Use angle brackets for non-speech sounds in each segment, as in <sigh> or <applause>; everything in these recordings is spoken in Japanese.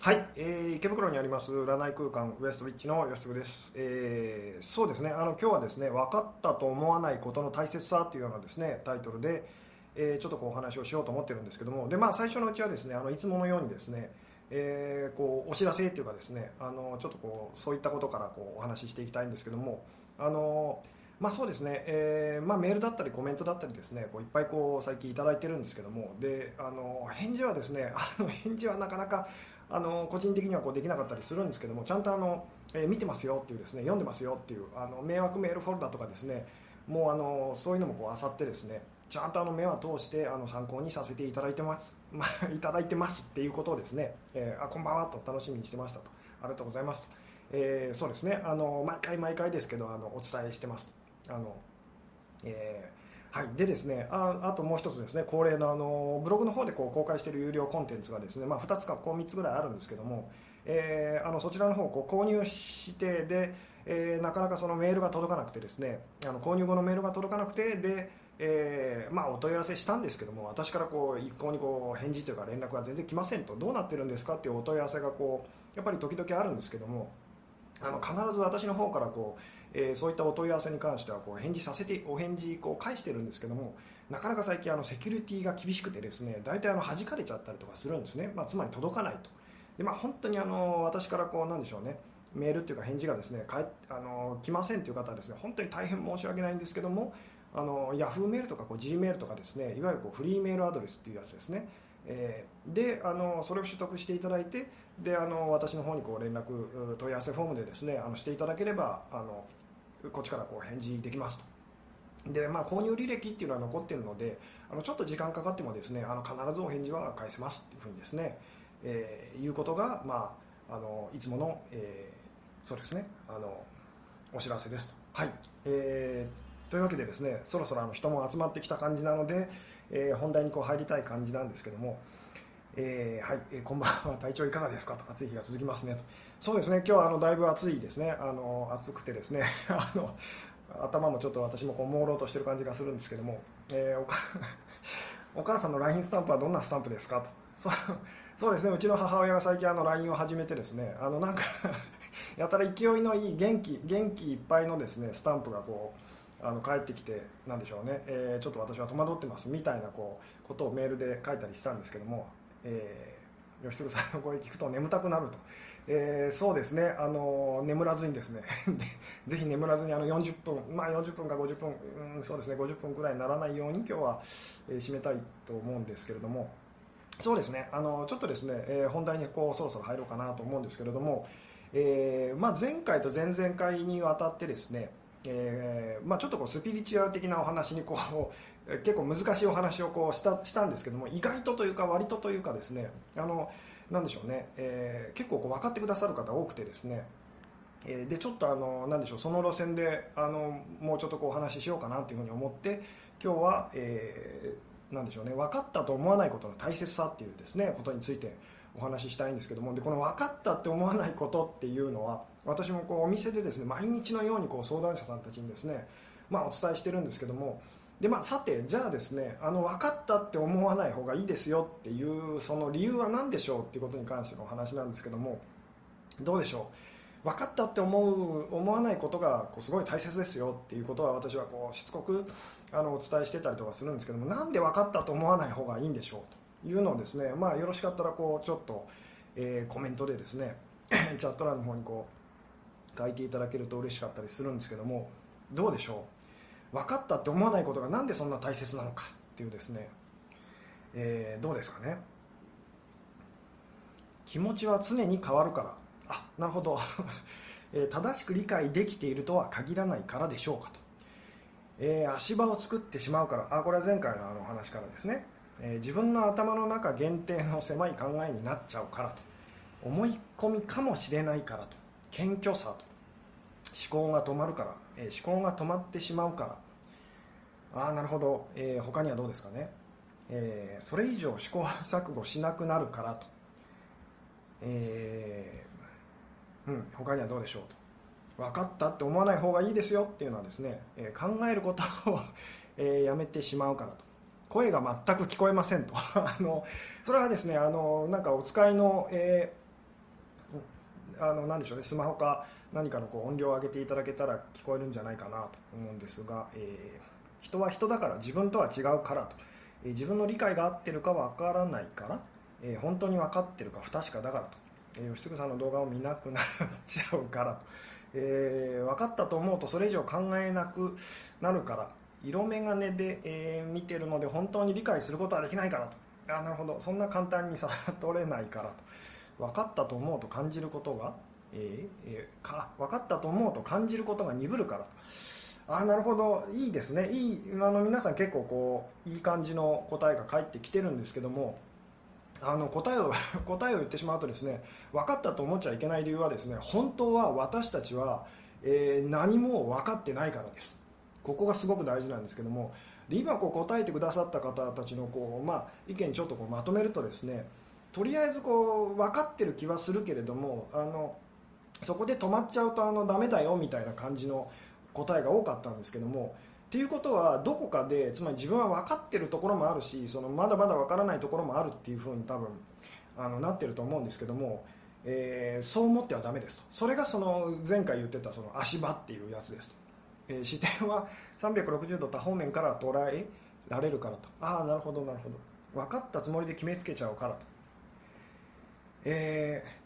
はい、えー、池袋にあります占い空間ウエストリッチの吉嗣です、えー、そうですね。あの今日はですね分かったと思わないことの大切さというようなですねタイトルで、えー、ちょっとこうお話をしようと思ってるんですけども。で、まあ、最初のうちはですねあのいつものようにですね、えー、こうお知らせというかですねあのちょっとこうそういったことからこうお話ししていきたいんですけども。あのまあ、そうですね、えーまあ、メールだったりコメントだったりですねこういっぱいこう最近いただいてるんですけども。であの返事はですねあの返事はなかなかあの個人的にはこうできなかったりするんですけどもちゃんとあの、えー、見てますよっていうですね読んでますよっていうあの迷惑メールフォルダとかですねもうあのそういうのもこう漁ってですねちゃんとあの目は通してあの参考にさせていただいてます、<laughs> まあ、いただいてますっていうことをですね、えー、あこんばんはと楽しみにしてましたと。ありがとうございますと、えー、そうですねあの毎回毎回ですけどあのお伝えしてますあの、えはい、でですねああともう一つですね恒例のあのブログの方でこう公開している有料コンテンツがですね、まあ、2つかこう3つぐらいあるんですけども、えー、あのそちらの方をこう購入してで、えー、なかなかそのメールが届かなくてですねあの購入後のメールが届かなくてで、えーまあ、お問い合わせしたんですけども私からこう一向にこう返事というか連絡が全然来ませんとどうなってるんですかっていうお問い合わせがこうやっぱり時々あるんですけどもあの必ず私の方からこうえー、そういったお問い合わせに関してはこう返事させてお返事こう返してるんですけどもなかなか最近あのセキュリティが厳しくてですね大体あの弾かれちゃったりとかするんですね、まあ、つまり届かないと。で、まあ、本当にあの私からこうなんでしょうね。メールっていうか返事がですねかえあの来ませんという方はですね本当に大変申し訳ないんですけどもあのヤフーメールとかこう G メールとかですねいわゆるこうフリーメールアドレスっていうやつですね。えー、であのそれを取得していただいてであの私の方にこう連絡問い合わせフォームでですねあのしていただければあのこっちからこう返事できますと。でまあ、購入履歴っていうのは残ってるのであのちょっと時間かかってもですねあの必ずお返事は返せますっていうふうにですね、えー、いうことが、まあ、あのいつもの、えー、そうですねあのお知らせですと。はいえー、というわけでですねそろそろあの人も集まってきた感じなので、えー、本題にこう入りたい感じなんですけども、えー、はい、えー、こんばんは、体調いかがですか？と、暑い日が続きますね。と。そうですね、今日はあのだいぶ暑いですね、あの暑くてですね、<laughs> あの頭もちょっと私もこう朦朧としてる感じがするんですけども、えー、おかお母さんの LINE スタンプはどんなスタンプですか？と。そうそうですね、うちの母親が最近 LINE を始めてですね、あのなんかやたら勢いのいい元気元気いっぱいのですねスタンプがこうあの帰ってきてなんでしょうね、えー、ちょっと私は戸惑ってますみたいなこうことをメールで書いたりしたんですけども。えー、吉純さんの声聞くと眠たくなると、えー、そうですね。あの眠らずにですね。<laughs> ぜひ眠らずにあの40分、まあ、40分か50分、うん、そうですね。50分くらいにならないように今日は、えー、締めたいと思うんですけれども。そうですね。あのちょっとですね、えー、本題にこうそろそろ入ろうかなと思うんですけれども、えーまあ、前回と前々回にわたってですねえーまあ、ちょっとこうスピリチュアル的なお話にこう結構難しいお話をこうしたしたんですけども意外とというか割とというかですねあのなんでしょうね、えー、結構こう分かってくださる方多くてですねえでちょっとあのなんでしょうその路線であのもうちょっとこうお話ししようかなというふうに思って今日は、えー、なんでしょうね分かったと思わないことの大切さっていうですねことについてお話ししたいんですけどもでこの分かったって思わないことっていうのは私もこうお店でですね毎日のようにこう相談者さんたちにですね、まあ、お伝えしてるんですけどもで、まあ、さてじゃあですねあの分かったって思わない方がいいですよっていうその理由は何でしょうっていうことに関してのお話なんですけどもどうでしょう？分かったって思う思わないことがこうすごい大切ですよっていうことは私はこうしつこくあのお伝えしてたりとかするんですけどもなんで分かったと思わない方がいいんでしょうというのをですね、まあ、よろしかったらこうちょっと、えー、コメントでですね <coughs> チャット欄の方にこう書いていただけると嬉しかったりするんですけどもどうでしょう？分かったって思わないことがなんでそんな大切なのかっていうですね、えー、どうですかね。気持ちは常に変わるから。あなるほど。<laughs> 正しく理解できているとは限らないからでしょうかと、えー、足場を作ってしまうから。あこれは前回のあの話からですね、えー、自分の頭の中限定の狭い考えになっちゃうからと。思い込みかもしれないからと。謙虚さと。思考が止まるから、えー、思考が止まってしまうから。ああなるほど、えー、他にはどうですかね、えー、それ以上試行錯誤しなくなるからと、えー、うん、他にはどうでしょうと。分かったって思わない方がいいですよっていうのはですね、えー、考えることをえー、やめてしまうからと。声が全く聞こえませんと。<laughs> あのそれはですねあのなんかお使いの、えーあの何でしょうねスマホか何かのこう音量を上げていただけたら聞こえるんじゃないかなと思うんですが、えー、人は人だから自分とは違うからと、えー、自分の理解が合ってるかわからないから、えー、本当に分かってるか不確かだからと、え吉嗣さんの動画を見なくなっちゃうからと、え分かったと思うとそれ以上考えなくなるから色眼鏡で、え見てるので本当に理解することはできないからと。あなるほど。そんな簡単に悟れないからと。分かったと思うと感じることが、えーえー、か分かったと思うと感じることが鈍るから。とあなるほど。いいですね。いいあの皆さん結構こういい感じの答えが返ってきてるんですけどもあの答えを <laughs> 答えを言ってしまうとですね分かったと思っちゃいけない理由はですね本当は私たちは、えー、何も分かってないからです。ここがすごく大事なんですけども今こう答えてくださった方たちのこう、まあ、意見ちょっとこうまとめるとですねとりあえずこう分かってる気はするけれどもあのそこで止まっちゃうとあのダメだよみたいな感じの答えが多かったんですけどもっていうことはどこかでつまり自分は分かってるところもあるしそのまだまだ分からないところもあるっていうふうに多分あのなってると思うんですけども、えー、そう思ってはダメですと。それがその前回言ってたその足場っていうやつですと、えー、視点は360度多方面から捉えられるからと。ああなるほどなるほど。分かったつもりで決めつけちゃうからと。えー、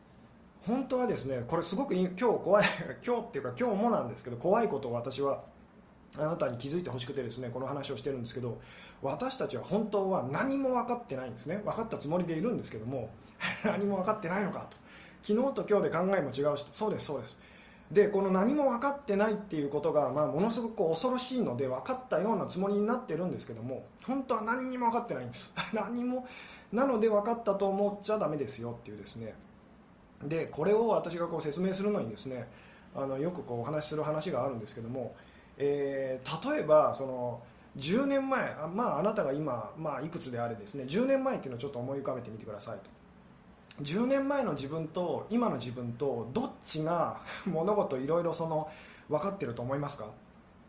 本当はですねこれすごく今日怖い <laughs> 今日っていうか今日もなんですけど怖いことを私はあなたに気づいてほしくてですねこの話をしてるんですけど私たちは本当は何も分かってないんですね。分かったつもりでいるんですけども <laughs> 何も分かってないのかと。昨日と今日で考えも違うしそうですそうです。でこの何も分かってないっていうことが、まあ、ものすごく恐ろしいので分かったようなつもりになってるんですけども本当は何にも分かってないんです。<laughs> 何もなので分かったと思っちゃだめですよっていうですねでこれを私がこう説明するのにですねあのよくこうお話しする話があるんですけども、えー、例えばその10年前あ,、まあ、あなたが今、まあ、いくつであれですね10年前っていうのをちょっと思い浮かべてみてくださいと。10年前の自分と今の自分とどっちが <laughs> 物事いろいろその分かってると思いますか？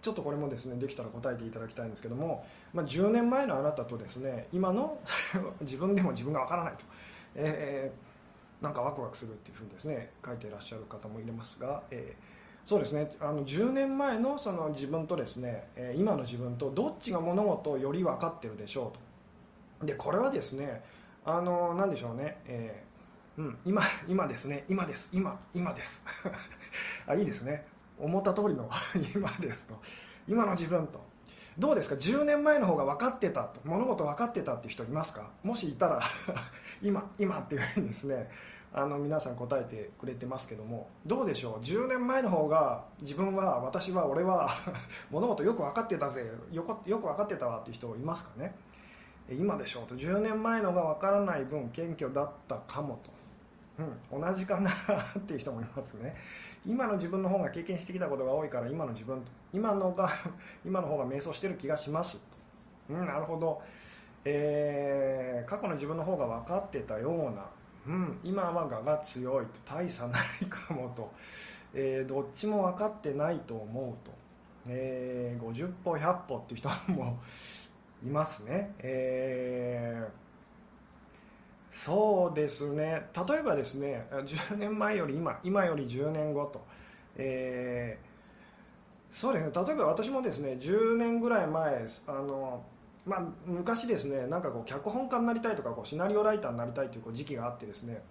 ちょっとこれもですねできたら答えていただきたいんですけども、まあ、10年前のあなたとですね今の <laughs> 自分でも自分がわからないと、えー、なんかワクワクするっていうふうにですね書いていらっしゃる方もいますが、えー、そうですね。あの10年前のその自分とですね今の自分とどっちが物事をより分かってるでしょうと。でこれはですねあの何でしょうね、えー、うん、今今ですね。今です。今今です。<laughs> あいいですね。思った通りの <laughs> 今ですと。今の自分と。どうですか？10年前の方が分かってたと。物事分かってたっていう人いますか？もしいたら <laughs> 今今っていうふうにですねあの皆さん答えてくれてますけどもどうでしょう？10年前の方が自分は私は俺は <laughs> 物事よく分かってたぜよくよく分かってたわっていう人いますかね？今でしょうと10年前のが分からない分謙虚だったかもと、うん、同じかなっていう人もいますね。今の自分の方が経験してきたことが多いから今の自分今のが <laughs> 今の方が迷走してる気がしますうんなるほど、えー、過去の自分の方が分かってたような、うん、今は我が強いと大差ないかもと、<laughs> えー、どっちも分かってないと思うと、えー、50歩100歩っていう人もいますね、えーそうですね。例えばですね10年前より今今より10年後と、えー、そうですね。例えば私もですね10年ぐらい前あの、まあ、昔ですねなんかこう脚本家になりたいとかこうシナリオライターになりたいというこう時期があってですね。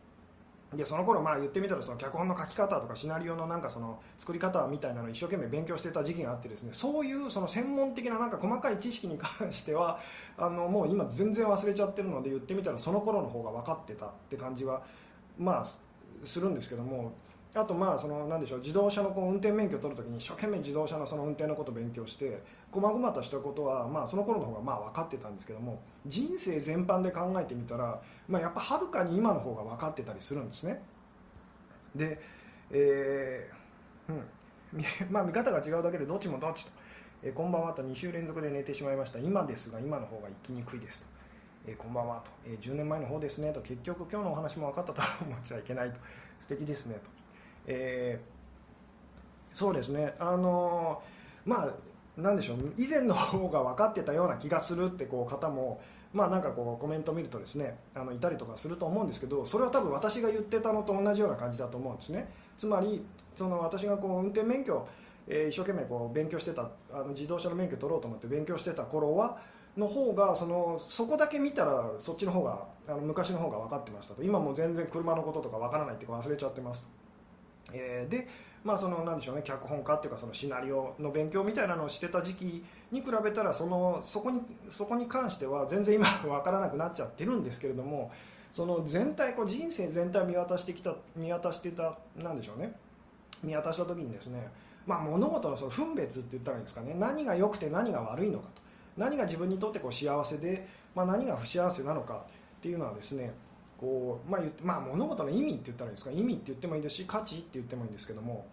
でその頃まあ言ってみたらその脚本の書き方とかシナリオのなんかその作り方みたいなのを一生懸命勉強してた時期があってですね。そういうその専門的ななんか細かい知識に関しては <laughs> あのもう今全然忘れちゃってるので言ってみたらその頃の方が分かってたって感じはまあするんですけども。あとまあその何でしょう自動車のこう運転免許を取るときに一生懸命自動車のその運転のことを勉強して細々としたことはまあその頃の方がまあ分かってたんですけども人生全般で考えてみたらまあやっぱはるかに今の方が分かってたりするんですね。で、えー、うん <laughs> まあ見方が違うだけでどっちもどっちと、えー、こんばんはと2週連続で寝てしまいました。今ですが今の方が生きにくいですと。えー、こんばんはと、えー、10年前の方ですねと。結局今日のお話も分かったと思っちゃいけないと。素敵ですねと。えー、そうですね。あのまあなんでしょう。以前の方が分かってたような気がするってこう方もまあなんかこうコメント見るとですねあのいたりとかすると思うんですけどそれは多分私が言ってたのと同じような感じだと思うんですね。つまりその私がこう運転免許、え、一生懸命こう勉強してたあの自動車の免許取ろうと思って勉強してた頃はの方がそのそこだけ見たらそっちの方があの昔の方が分かってましたと。今も全然車のこととか分からないって忘れちゃってますえー、でまあそのなんでしょうね脚本家っていうかそのシナリオの勉強みたいなのをしてた時期に比べたらそのそこにそこに関しては全然今分からなくなっちゃってるんですけれどもその全体こう人生全体見渡してきた見渡してたなんでしょうね見渡した時にですね、まあ、物事のその分別って言ったらいいんですかね何が良くて何が悪いのかと何が自分にとってこう幸せで、まあ、何が不幸せなのかっていうのはですねこう、まあ、まあ物事の意味って言ったらいいですか？意味って言ってもいいですし価値って言ってもいいんですけども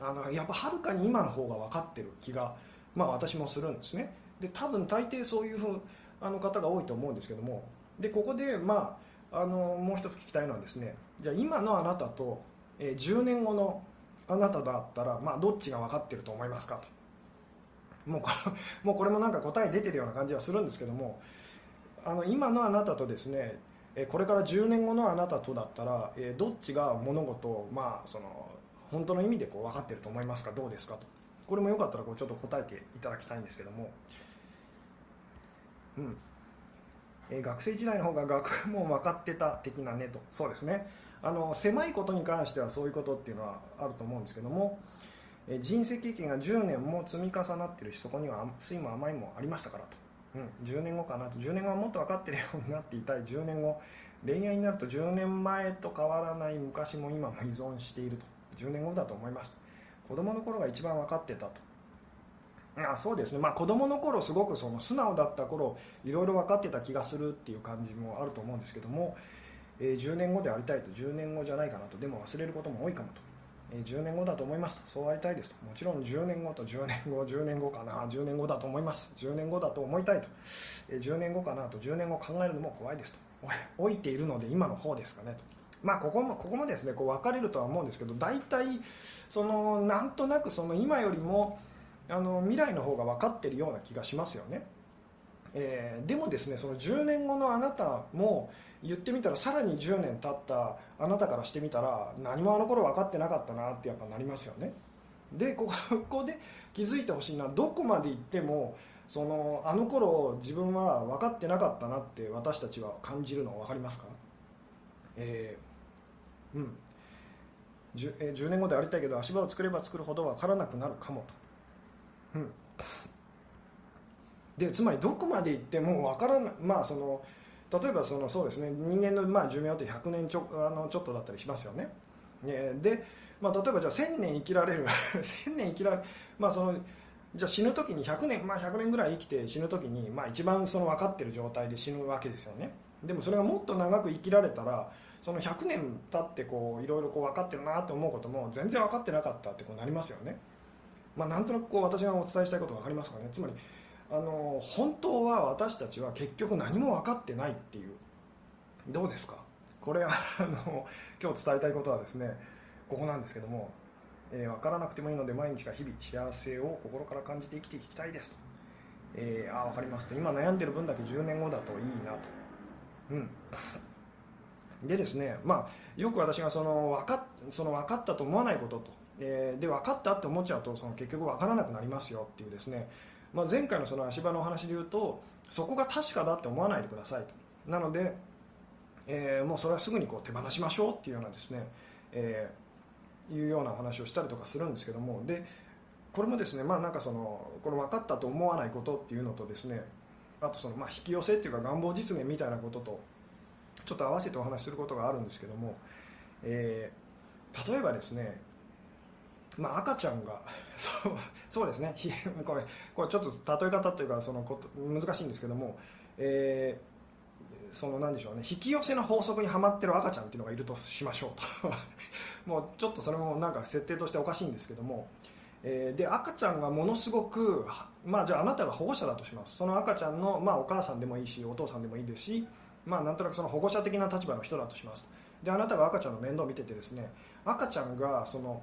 あのやっぱはるかに今の方が分かってる気が、まあ、私もするんですね。で多分大抵そういうふうあの方が多いと思うんですけどもでここで、まあ、あのもう一つ聞きたいのはですねじゃあ今のあなたと、えー、10年後のあなただったら、まあ、どっちが分かってると思いますかと。もうこれもうこれもなんか答え出てるような感じはするんですけどもあの今のあなたとですねこれから10年後のあなたとだったらどっちが物事を、まあ、その本当の意味でこう分かってると思いますか？どうですか？と。これもよかったらこうちょっと答えていただきたいんですけども、うん。え学生時代の方が学問分かってた的なねと。そうですね。あの狭いことに関してはそういうことっていうのはあると思うんですけども人生経験が10年も積み重なってるしそこには酸いも甘いもありましたからと。うん、10年後かなと。10年後はもっと分かってるようになっていたい。10年後恋愛になると10年前と変わらない昔も今も依存していると。10年後だと思います。子供の頃が一番分かってたと。あそうですね。まあ子供の頃すごくその素直だった頃いろいろ分かってた気がするっていう感じもあると思うんですけども、えー、10年後でありたいと。10年後じゃないかなと。でも忘れることも多いかもと。10年後だと思いますと。そうありたいですと。もちろん10年後と10年後10年後かな。10年後だと思います。10年後だと思いたいと。10年後かなと。10年後考えるのも怖いですと。老いているので今の方ですかねと。まあここもここもですねこう分かれるとは思うんですけど大体そのなんとなくその今よりもあの未来の方が分かっているような気がしますよね、えー、でもですねその10年後のあなたも言ってみたらさらに10年経ったあなたからしてみたら何もあの頃分かってなかったなってやっぱなりますよね。でここで気づいてほしいのはどこまで行ってもそのあの頃自分は分かってなかったなって私たちは感じるの分かりますか？えー、うん。10, え10年後でありたいけど足場を作れば作るほど分からなくなるかもと、うん、でつまりどこまで行っても分からないまあその例えばそのそうですね人間のまあ寿命って100年ちょあのちょっとだったりしますよね。で、まあ、例えばじゃあ1000年生きられる1000年生きられる、<laughs> まあ、そのじゃあ死ぬ時に100年、まあ、100年ぐらい生きて死ぬ時に、まあ、一番その分かってる状態で死ぬわけですよね。でもそれがもっと長く生きられたらその100年経ってこういろいろこう分かってるなと思うことも全然分かってなかったってこうなりますよね、まあ、なんとなくこう私がお伝えしたいこと分かりますかね。つまりあの本当は私たちは結局何も分かってないっていう。どうですか？これはあの今日伝えたいことはですねここなんですけども、えー、分からなくてもいいので毎日が日々幸せを心から感じて生きていきたいですと、えー、あ分かりますと。今悩んでる分だけ10年後だといいなと。うん。<laughs> でですね、まあ、よく私がその分かその分かったと思わないことと、えー、で分かったって思っちゃうとその結局分からなくなりますよっていうですねまあ、前回のその足場のお話で言うとそこが確かだって思わないでくださいと。なので、えー、もうそれはすぐにこう手放しましょうっていうようなですね、えー、いうようなお話をしたりとかするんですけども。でこれもですねまあなんかそのこの分かったと思わないことっていうのとですねあとそのまあ引き寄せっていうか願望実現みたいなこととちょっと合わせてお話しすることがあるんですけども、えー、例えばですねまあ、赤ちゃんが <laughs> そうそうですね。<laughs> これこれちょっと例え方というかそのこと難しいんですけども、えー、その何でしょうね。引き寄せの法則にはまってる赤ちゃんっていうのがいるとしましょうと。<laughs> もうちょっとそれもなんか設定としておかしいんですけども、えー、で赤ちゃんがものすごく、まあ、じゃああなたが保護者だとします。その赤ちゃんの、まあ、お母さんでもいいしお父さんでもいいですし、まあ、なんとなくその保護者的な立場の人だとします。であなたが赤ちゃんの面倒を見ててですね赤ちゃんがその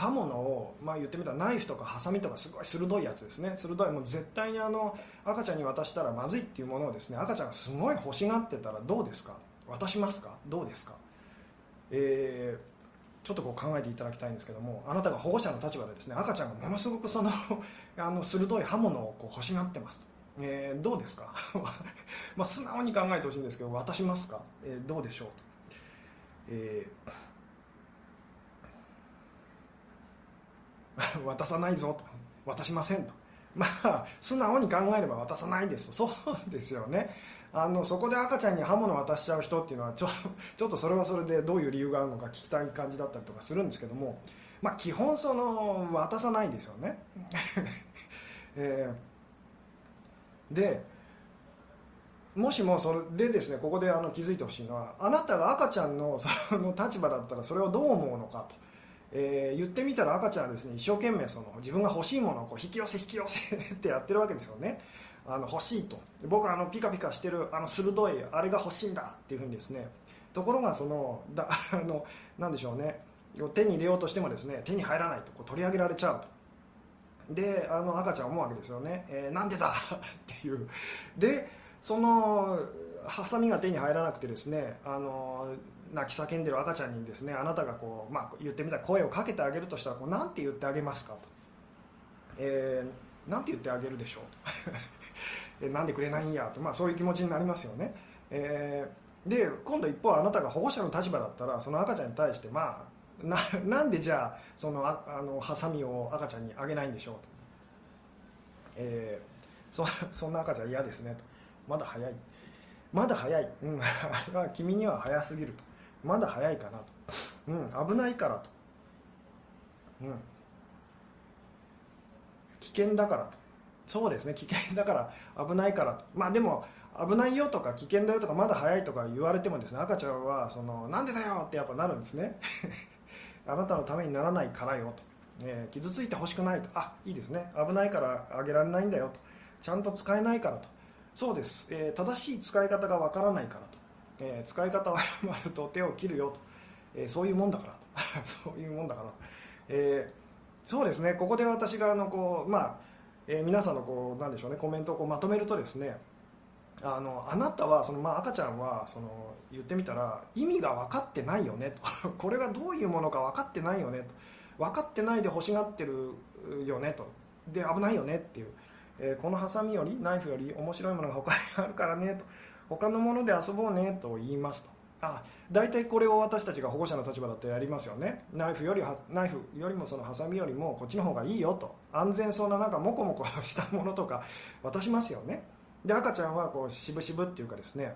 刃物を、まあ、言ってみたらナイフとかハサミとかすごい鋭いやつですね。鋭いもう絶対にあの赤ちゃんに渡したらまずいっていうものをですね赤ちゃんがすごい欲しがってたらどうですか？渡しますか？どうですか、えー、ちょっとこう考えていただきたいんですけどもあなたが保護者の立場でですね赤ちゃんがものすごくその <laughs> あの鋭い刃物をこう欲しがってますえー、どうですか？<laughs> まあ素直に考えてほしいんですけど渡しますか、えー、どうでしょう？と、えー、<laughs> 渡さないぞと。渡しませんと。まあ素直に考えれば渡さないですと。そうですよね。あのそこで赤ちゃんに刃物渡しちゃう人っていうのはちょ <laughs> ちょっとそれはそれでどういう理由があるのか聞きたい感じだったりとかするんですけども、まあ、基本その渡さないですよね、<laughs> えー。でもしもそれでですねここであの気づいてほしいのはあなたが赤ちゃんのその立場だったらそれをどう思うのかと、えー、言ってみたら赤ちゃんはですね一生懸命その自分が欲しいものをこう引き寄せ引き寄せ <laughs> ってやってるわけですよね。あの欲しいと。僕はあのピカピカしてるあの鋭いあれが欲しいんだっていうふうにですねところがそのだあのなんでしょうね。手に入れようとしてもですね手に入らないとこう取り上げられちゃうと。であの赤ちゃん思うわけですよね、えー、なんでだ？<laughs> っていう。でそのハサミが手に入らなくてですねあの泣き叫んでる赤ちゃんにですねあなたがこう、まあ、言ってみたら声をかけてあげるとしたらこうなんて言ってあげますかと、えー、なんて言ってあげるでしょうと。<laughs> なんでくれないんやと、まあ、そういう気持ちになりますよね、えー、で今度一方あなたが保護者の立場だったらその赤ちゃんに対してまあな <laughs> なんでじゃあそのああのハサミを赤ちゃんにあげないんでしょうと、えー、そそんな赤ちゃん嫌ですねと。まだ早い。まだ早い、うん、<laughs> あれは君には早すぎると。まだ早いかなと、うん、危ないからと、うん、危険だからと。そうですね危険だから危ないからと。まあでも危ないよとか危険だよとかまだ早いとか言われてもですね赤ちゃんはそのなんでだよってやっぱなるんですね。<laughs> あなたのためにならないからよと、えー、傷ついてほしくないと。あいいですね。危ないからあげられないんだよと。ちゃんと使えないからと。そうです、えー、正しい使い方がわからないからと、えー、使い方を誤ると手を切るよと、えそういうもんだからと。<laughs> そういうもんだから、えそうですね。ここで私があのこう、まあえ皆さんのこうなんでしょうね。コメントをこうまとめるとですねあのあなたはその、まあ、赤ちゃんはその言ってみたら意味が分かってないよねと。<laughs> これがどういうものか分かってないよねと。分かってないで欲しがってるよねと。で危ないよねっていう、えー、このハサミよりナイフより面白いものが他にあるからねと。他のもので遊ぼうねと言いますと。あ大体これを私たちが保護者の立場だとやりますよね。ナイフよりナイフよりもそのハサミよりもこっちの方がいいよと。安全そうななんかモコモコしたものとか渡しますよね。で赤ちゃんはこう渋々っていうかですね、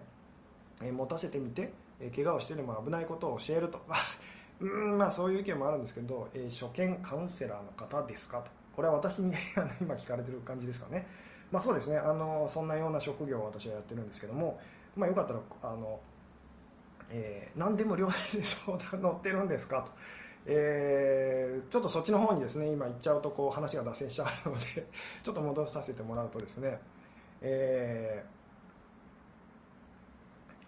えー、持たせてみて、えー、怪我をしてでも危ないことを教えると。<laughs> うんまあそういう意見もあるんですけど、えー、初見カウンセラーの方ですかと。これは私に <laughs> 今聞かれてる感じですかね。まあそうですね。あのそんなような職業を私はやってるんですけども、まあ、よかったらあの、えー、何でも両手で相談乗ってるんですかと。えー、ちょっとそっちの方にですね今言っちゃうとこう話が脱線しちゃうので <laughs> ちょっと戻させてもらうとですねえ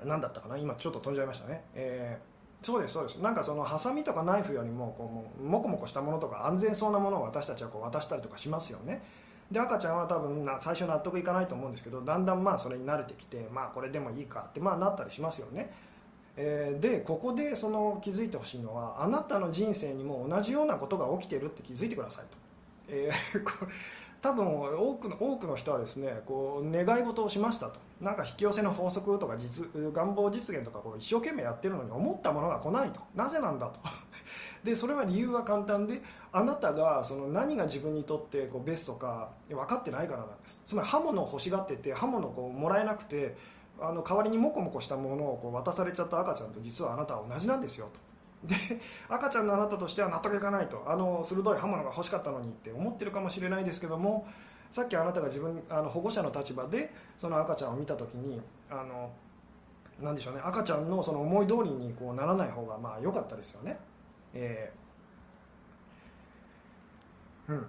ー、何だったかな？今ちょっと飛んじゃいましたね、えー、そうですそうです。なんかそのハサミとかナイフよりもこうもこもこしたものとか安全そうなものを私たちはこう渡したりとかしますよね。で赤ちゃんは多分な最初納得いかないと思うんですけどだんだんまあそれに慣れてきてまあこれでもいいかってまあなったりしますよね。えー、でここでその気づいてほしいのはあなたの人生にも同じようなことが起きてるって気づいてくださいと、えー、<laughs> 多分多くの多くの人はですねこう願い事をしましたと。なんか引き寄せの法則とか実願望実現とかこう一生懸命やってるのに思ったものが来ないと。なぜなんだと。でそれは理由は簡単であなたがその何が自分にとってこうベストか分かってないからなんです。つまり刃物を欲しがってて刃物をこうもらえなくてあの代わりにモコモコしたものをこう渡されちゃった赤ちゃんと実はあなたは同じなんですよと。で赤ちゃんのあなたとしては納得いかないと。あの鋭い刃物が欲しかったのにって思ってるかもしれないですけどもさっきあなたが自分あの保護者の立場でその赤ちゃんを見た時にあのなでしょうね。赤ちゃんのその思い通りにこうならない方がまあ良かったですよね。えー、うん。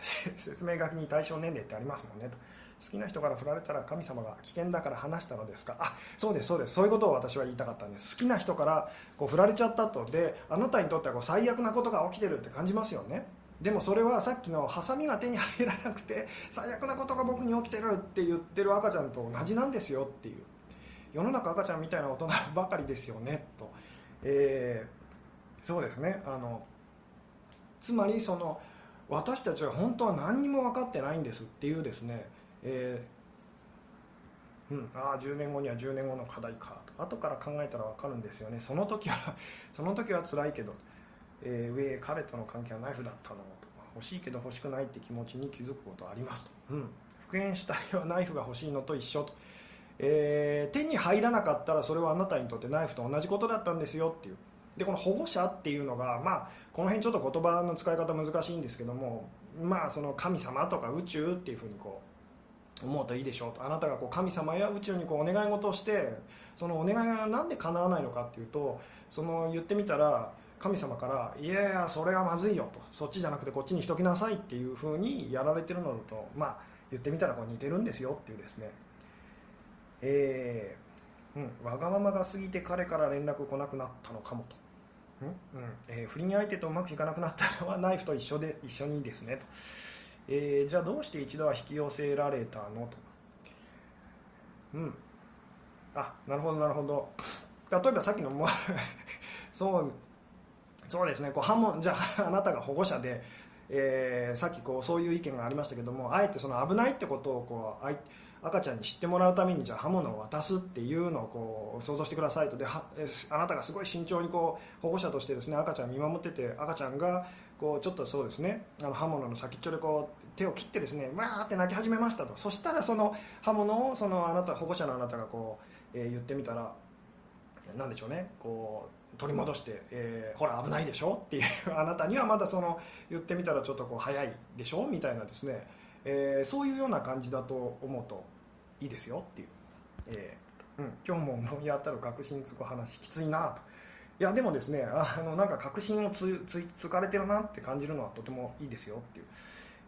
<laughs> 説明書きに対象年齢ってありますもんねと。好きな人から振られたら神様が危険だから話したのですか？あそうですそうです。そういうことを私は言いたかったんです。好きな人からこう振られちゃったと。であなたにとってはこう最悪なことが起きてるって感じますよね。でもそれはさっきのハサミが手に入らなくて最悪なことが僕に起きてるって言ってる赤ちゃんと同じなんですよっていう。世の中赤ちゃんみたいな大人ばかりですよねと、えー、そうですね。あのつまりその私たちは本当は何にも分かってないんですっていうですね、えー、うん、ああ10年後には10年後の課題かと。後から考えたら分かるんですよね。その時は <laughs> その時は辛いけど、えー、上彼との関係はナイフだったのと。欲しいけど欲しくないって気持ちに気づくことありますと、うん、復縁したいはナイフが欲しいのと一緒と、えー、手に入らなかったらそれはあなたにとってナイフと同じことだったんですよっていう。でこの保護者っていうのが、まあ、この辺ちょっと言葉の使い方難しいんですけども、まあ、その神様とか宇宙っていうふうにこう思うといいでしょうと。あなたがこう神様や宇宙にこうお願い事をしてそのお願いが何で叶わないのかっていうとその言ってみたら神様から「いやいやそれはまずいよ」と「そっちじゃなくてこっちにしときなさい」っていうふうにやられてるのと、まあ、言ってみたらこう似てるんですよっていうですね。えー、うん、わがままが過ぎて彼から連絡来なくなったのかもと。うん？えー、不倫相手とうまくいかなくなったのはナイフと一緒で一緒にですねと、えー、じゃあどうして一度は引き寄せられたの？と。うん。あなるほどなるほど。例えばさっきのも <laughs> そうそうですね。こうハモじゃああなたが保護者で、えー、さっきこうそういう意見がありましたけどもあえてその危ないってことをこうあい赤ちゃんに知ってもらうためにじゃあ刃物を渡すっていうのをこう想像してくださいと。ではあなたがすごい慎重にこう保護者としてですね赤ちゃん見守ってて赤ちゃんがこうちょっとそうですねあの刃物の先っちょでこう手を切ってですねわーって泣き始めましたと。そしたらその刃物をそのあなた保護者のあなたがこう、えー、言ってみたら何でしょうねこう取り戻して、えー、ほら危ないでしょ？っていうあなたにはまだその言ってみたらちょっとこう早いでしょ？みたいなですね、えー、そういうような感じだと思うといいですよっていう、えー、うん、今日も飲みやったら確信つく話きついなと。いやでもですねあのなんか確信をつつつかれてるなって感じるのはとてもいいですよっていう。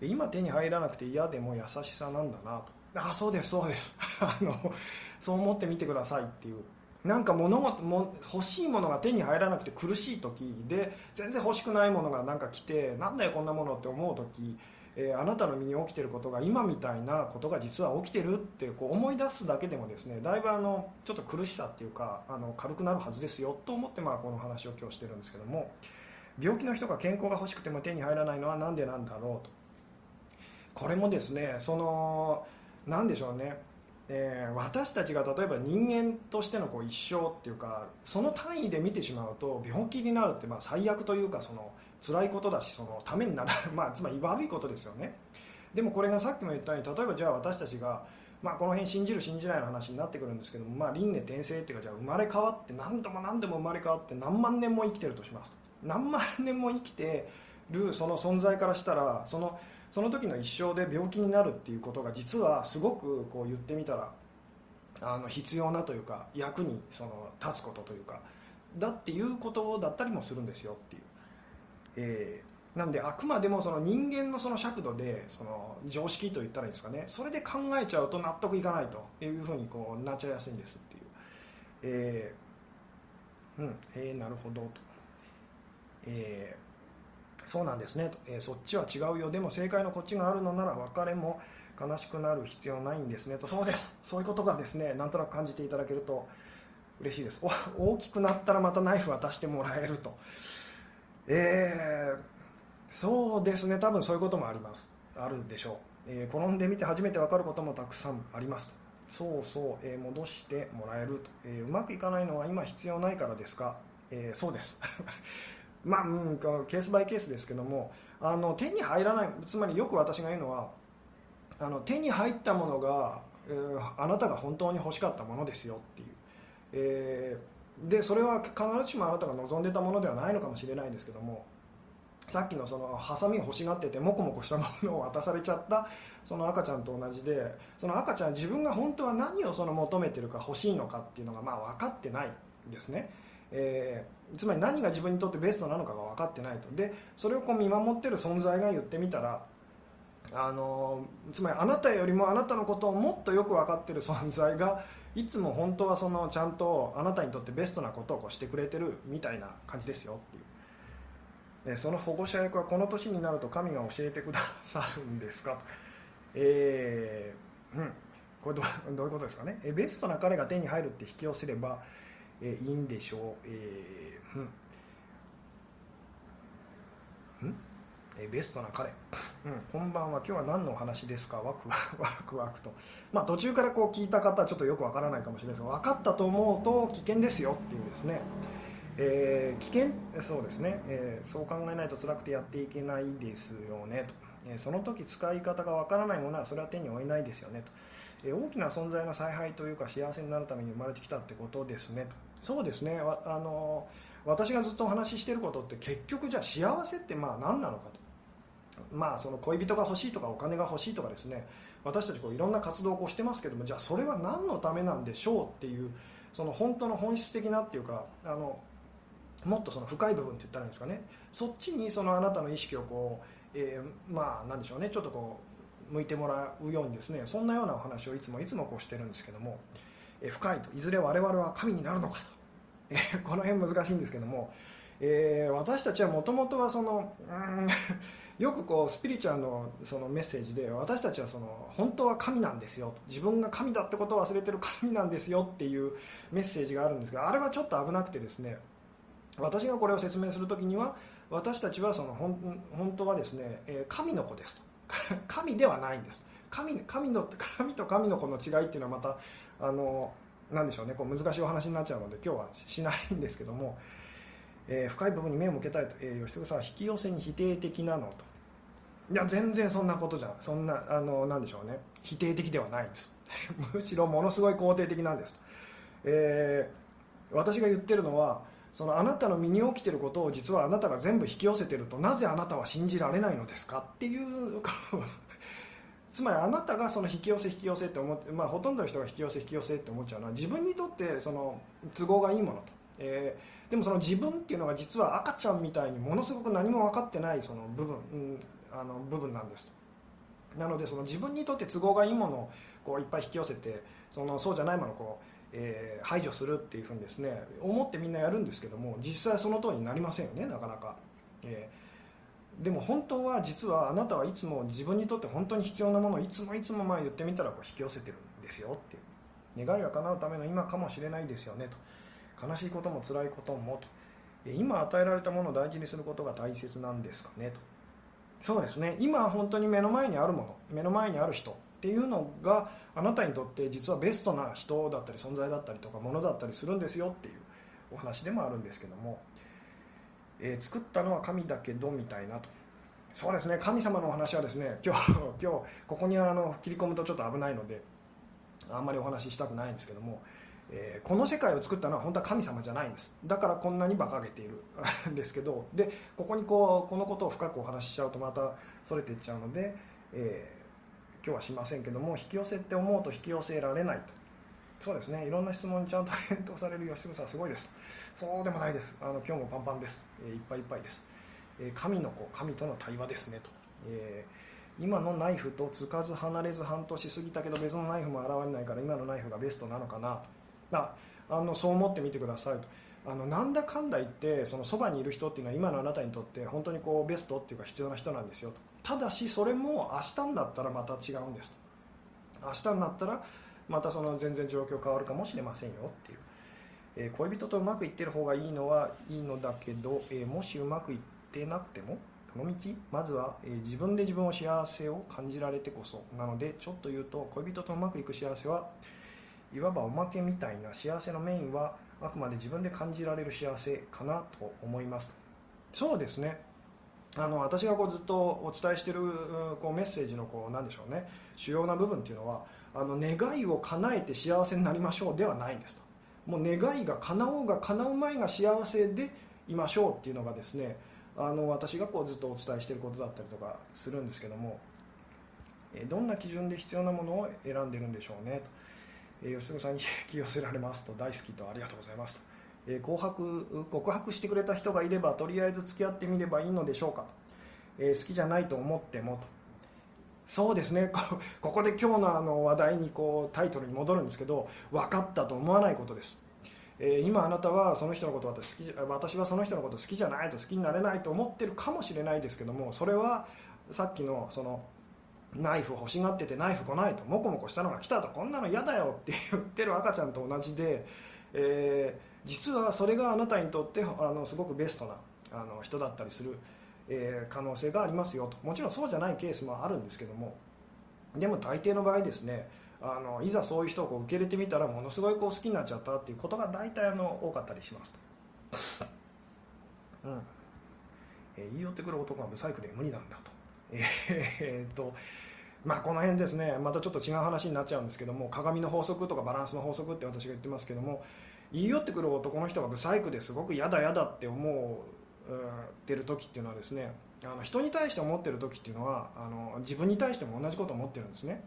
今手に入らなくて嫌でも優しさなんだなと。あそうですそうです。<laughs> あのそう思ってみてくださいっていう。なんか物事も欲しいものが手に入らなくて苦しい時で全然欲しくないものがなんか来てなんだよこんなものって思う時えー、あなたの身に起きてることが今みたいなことが実は起きてるってこう思い出すだけでもですねだいぶあのちょっと苦しさっていうかあの軽くなるはずですよと思ってまあこの話を今日してるんですけども病気の人が健康が欲しくても手に入らないのは何でなんだろうと。これもですねその何でしょうね。えー、私たちが例えば人間としてのこう一生っていうかその単位で見てしまうと病気になるってまあ最悪というかその辛いことだしそのためになら <laughs> まあ、つまり悪いことですよね。でもこれがさっきも言ったように例えばじゃあ私たちが、まあ、この辺信じる信じないの話になってくるんですけども、まあ、輪廻転生っていうかじゃあ生まれ変わって何度も何度も生まれ変わって何万年も生きてるとします何万年も生きてるその存在からしたらそのその時の一生で病気になるっていうことが実はすごくこう言ってみたらあの必要なというか役にその立つことというかだっていうことだったりもするんですよっていう。えー、なんであくまでもその人間のその尺度でその常識と言ったらいいんですかね。それで考えちゃうと納得いかないというふうにこうなっちゃいやすいんですっていう、えー、うんえー、なるほどと、えー、そうなんですねと、えー、そっちは違うよ。でも正解のこっちがあるのなら別れも悲しくなる必要ないんですねと。そうです。そういうことがですねなんとなく感じていただけると嬉しいです。大きくなったらまたナイフ渡してもらえると。えー、そうですね。多分そういうこともあります。あるでしょう、えー、転んでみて初めて分かることもたくさんありますそうそう、えー、戻してもらえると、えー、うまくいかないのは今必要ないからですか、え、そうです。<laughs> まあ、うん、ケースバイケースですけどもあの手に入らない。つまりよく私が言うのはあの手に入ったものが、え、あなたが本当に欲しかったものですよっていう、えーでそれは必ずしもあなたが望んでたものではないのかもしれないんですけどもさっきのそのハサミを欲しがっててモコモコしたものを渡されちゃったその赤ちゃんと同じでその赤ちゃん自分が本当は何をその求めてるか欲しいのかっていうのがまあ分かってないんですね、えー、つまり何が自分にとってベストなのかが分かってないと。でそれをこう見守ってる存在が言ってみたらあのつまりあなたよりもあなたのことをもっとよく分かってる存在がいつも本当はそのちゃんとあなたにとってベストなことをこうしてくれてるみたいな感じですよっていう。その保護者役はこの年になると神が教えてくださるんですかと、えー、うん。これどどういうことですかね。ベストな彼が手に入るって引き寄せれば、え、いいんでしょう、えー、うん。えベストな彼、うん、こんばんは今日は何のお話ですか？ワク <laughs> ワクワクと、まあ、途中からこう聞いた方はちょっとよくわからないかもしれないですが分かったと思うと危険ですよっていうですね、えー、危険？そうですね、えー、そう考えないと辛くてやっていけないですよねと、えー、その時使い方がわからないものはそれは手に負えないですよねと、え大きな存在の采配というか幸せになるために生まれてきたってことですねと。そうですね。あの私がずっとお話ししていることって結局じゃあ幸せってまあ何なのかと。まあ、その恋人が欲しいとかお金が欲しいとかですね。私たちこういろんな活動をしてますけどもじゃあそれは何のためなんでしょうっていうその本当の本質的なっていうかあのもっとその深い部分って言ったらいいんですかね。そっちにそのあなたの意識をこう、えー、まあなんでしょうね。ちょっとこう向いてもらうようにですね。そんなようなお話をいつもいつもこうしてるんですけども、えー、深いと。いずれ我々は神になるのかと、え、この辺難しいんですけども、え、私たちはもともとはそのうんよくこうスピリチュアルのそのメッセージで私たちはその本当は神なんですよ自分が神だってことを忘れてる神なんですよっていうメッセージがあるんですがあれはちょっと危なくてですね私がこれを説明するときには私たちはその本本当はですね神の子ですと。<laughs> 神ではないんです。神神の神と神の子の違いっていうのはまたあのなんでしょうねこう難しいお話になっちゃうので今日はしないんですけどもえー、深い部分に目を向けたいと、えー、吉純さんは引き寄せに否定的なのと。いや全然そんなことじゃない。そんなあのなんでしょうね。否定的ではないんです。<laughs> むしろものすごい肯定的なんです、えー、私が言ってるのはそのあなたの身に起きてることを実はあなたが全部引き寄せてるとなぜあなたは信じられないのですか？っていう <laughs> つまりあなたがその引き寄せ引き寄せって思って、まあ、ほとんどの人が引き寄せ引き寄せって思っちゃうのは自分にとってその都合がいいものと。えー、でもその自分っていうのが実は赤ちゃんみたいにものすごく何も分かってないその部分、うん、あの部分なんですと。なのでその自分にとって都合がいいものをこういっぱい引き寄せてそのそうじゃないものをこう、えー、排除するっていうふうにですね思ってみんなやるんですけども実際その通りになりませんよねなかなか、えー、でも本当は実はあなたはいつも自分にとって本当に必要なものをいつもいつも前言ってみたらこう引き寄せてるんですよっていう。願いが叶うための今かもしれないですよねと。悲しいことも辛いこともと。今与えられたものを大事にすることが大切なんですかねと。そうですね。今本当に目の前にあるもの目の前にある人っていうのがあなたにとって実はベストな人だったり存在だったりとかものだったりするんですよっていうお話でもあるんですけども、えー、作ったのは神だけどみたいなと。そうですね。神様のお話はですね今日今日ここにあの切り込むとちょっと危ないのであんまりお話ししたくないんですけどもえー、この世界を作ったのは本当は神様じゃないんです。だからこんなに馬鹿げている。ん <laughs> ですけどでここにこうこのことを深くお話ししちゃうとまたそれていっちゃうので、えー、今日はしませんけども引き寄せって思うと引き寄せられないと。そうですね。いろんな質問にちゃんと返答される吉純さんすごいです。そうでもないです。あの今日もパンパンです、えー、いっぱいいっぱいです、え神の子神との対話ですねと、え今のナイフとつかず離れず半年過ぎたけど別のナイフも現れないから今のナイフがベストなのかな。ああのそう思ってみてくださいと。あのなんだかんだ言ってそのそばにいる人っていうのは今のあなたにとって本当にこうベストっていうか必要な人なんですよと。ただしそれも明日になったらまた違うんですと。明日になったらまたその全然状況変わるかもしれませんよっていう、えー、恋人とうまくいってる方がいいのはいいのだけど、えー、もしうまくいってなくてもこの道まずは、えー、自分で自分を幸せを感じられてこそ。なのでちょっと言うと恋人とうまくいく幸せはいわばおまけみたいな幸せのメインはあくまで自分で感じられる幸せかなと思います。そうですね。あの私がこうずっとお伝えしているこうメッセージのこうなんでしょうね。主要な部分っていうのはあの願いを叶えて幸せになりましょうではないんですと。もう願いが叶おうが叶う前が幸せでいましょうっていうのがですねあの私がこうずっとお伝えしていることだったりとかするんですけどもどんな基準で必要なものを選んでるんでしょうねと。え吉純さんに引き寄せられますと大好きとありがとうございますと、え告白告白してくれた人がいればとりあえず付き合ってみればいいのでしょうか、え好きじゃないと思ってもと。そうですね。ここで今日のあの話題にこうタイトルに戻るんですけど分かったと思わないことです、え、今あなたはその人のこと私好き私はその人のこと好きじゃないと好きになれないと思ってるかもしれないですけどもそれはさっきのそのナイフ欲しがっててナイフ来ないとモコモコしたのが来たと。こんなの嫌だよって言ってる赤ちゃんと同じで、えー、実はそれがあなたにとってあのすごくベストなあの人だったりする、えー、可能性がありますよと。もちろんそうじゃないケースもあるんですけども。でも大抵の場合ですねあのいざそういう人をこう受け入れてみたらものすごいこう好きになっちゃったっていうことが大体あの多かったりしますと、うん。えー、言い寄ってくる男はブサイクで無理なんだと。えー、っとまあ、この辺ですね。またちょっと違う話になっちゃうんですけども鏡の法則とかバランスの法則って私が言ってますけども言い寄ってくる男の人がブサイクですごく嫌だ嫌だって思ってる時っていうのはですねあの人に対して思ってる時っていうのはあの自分に対しても同じことを思ってるんですね。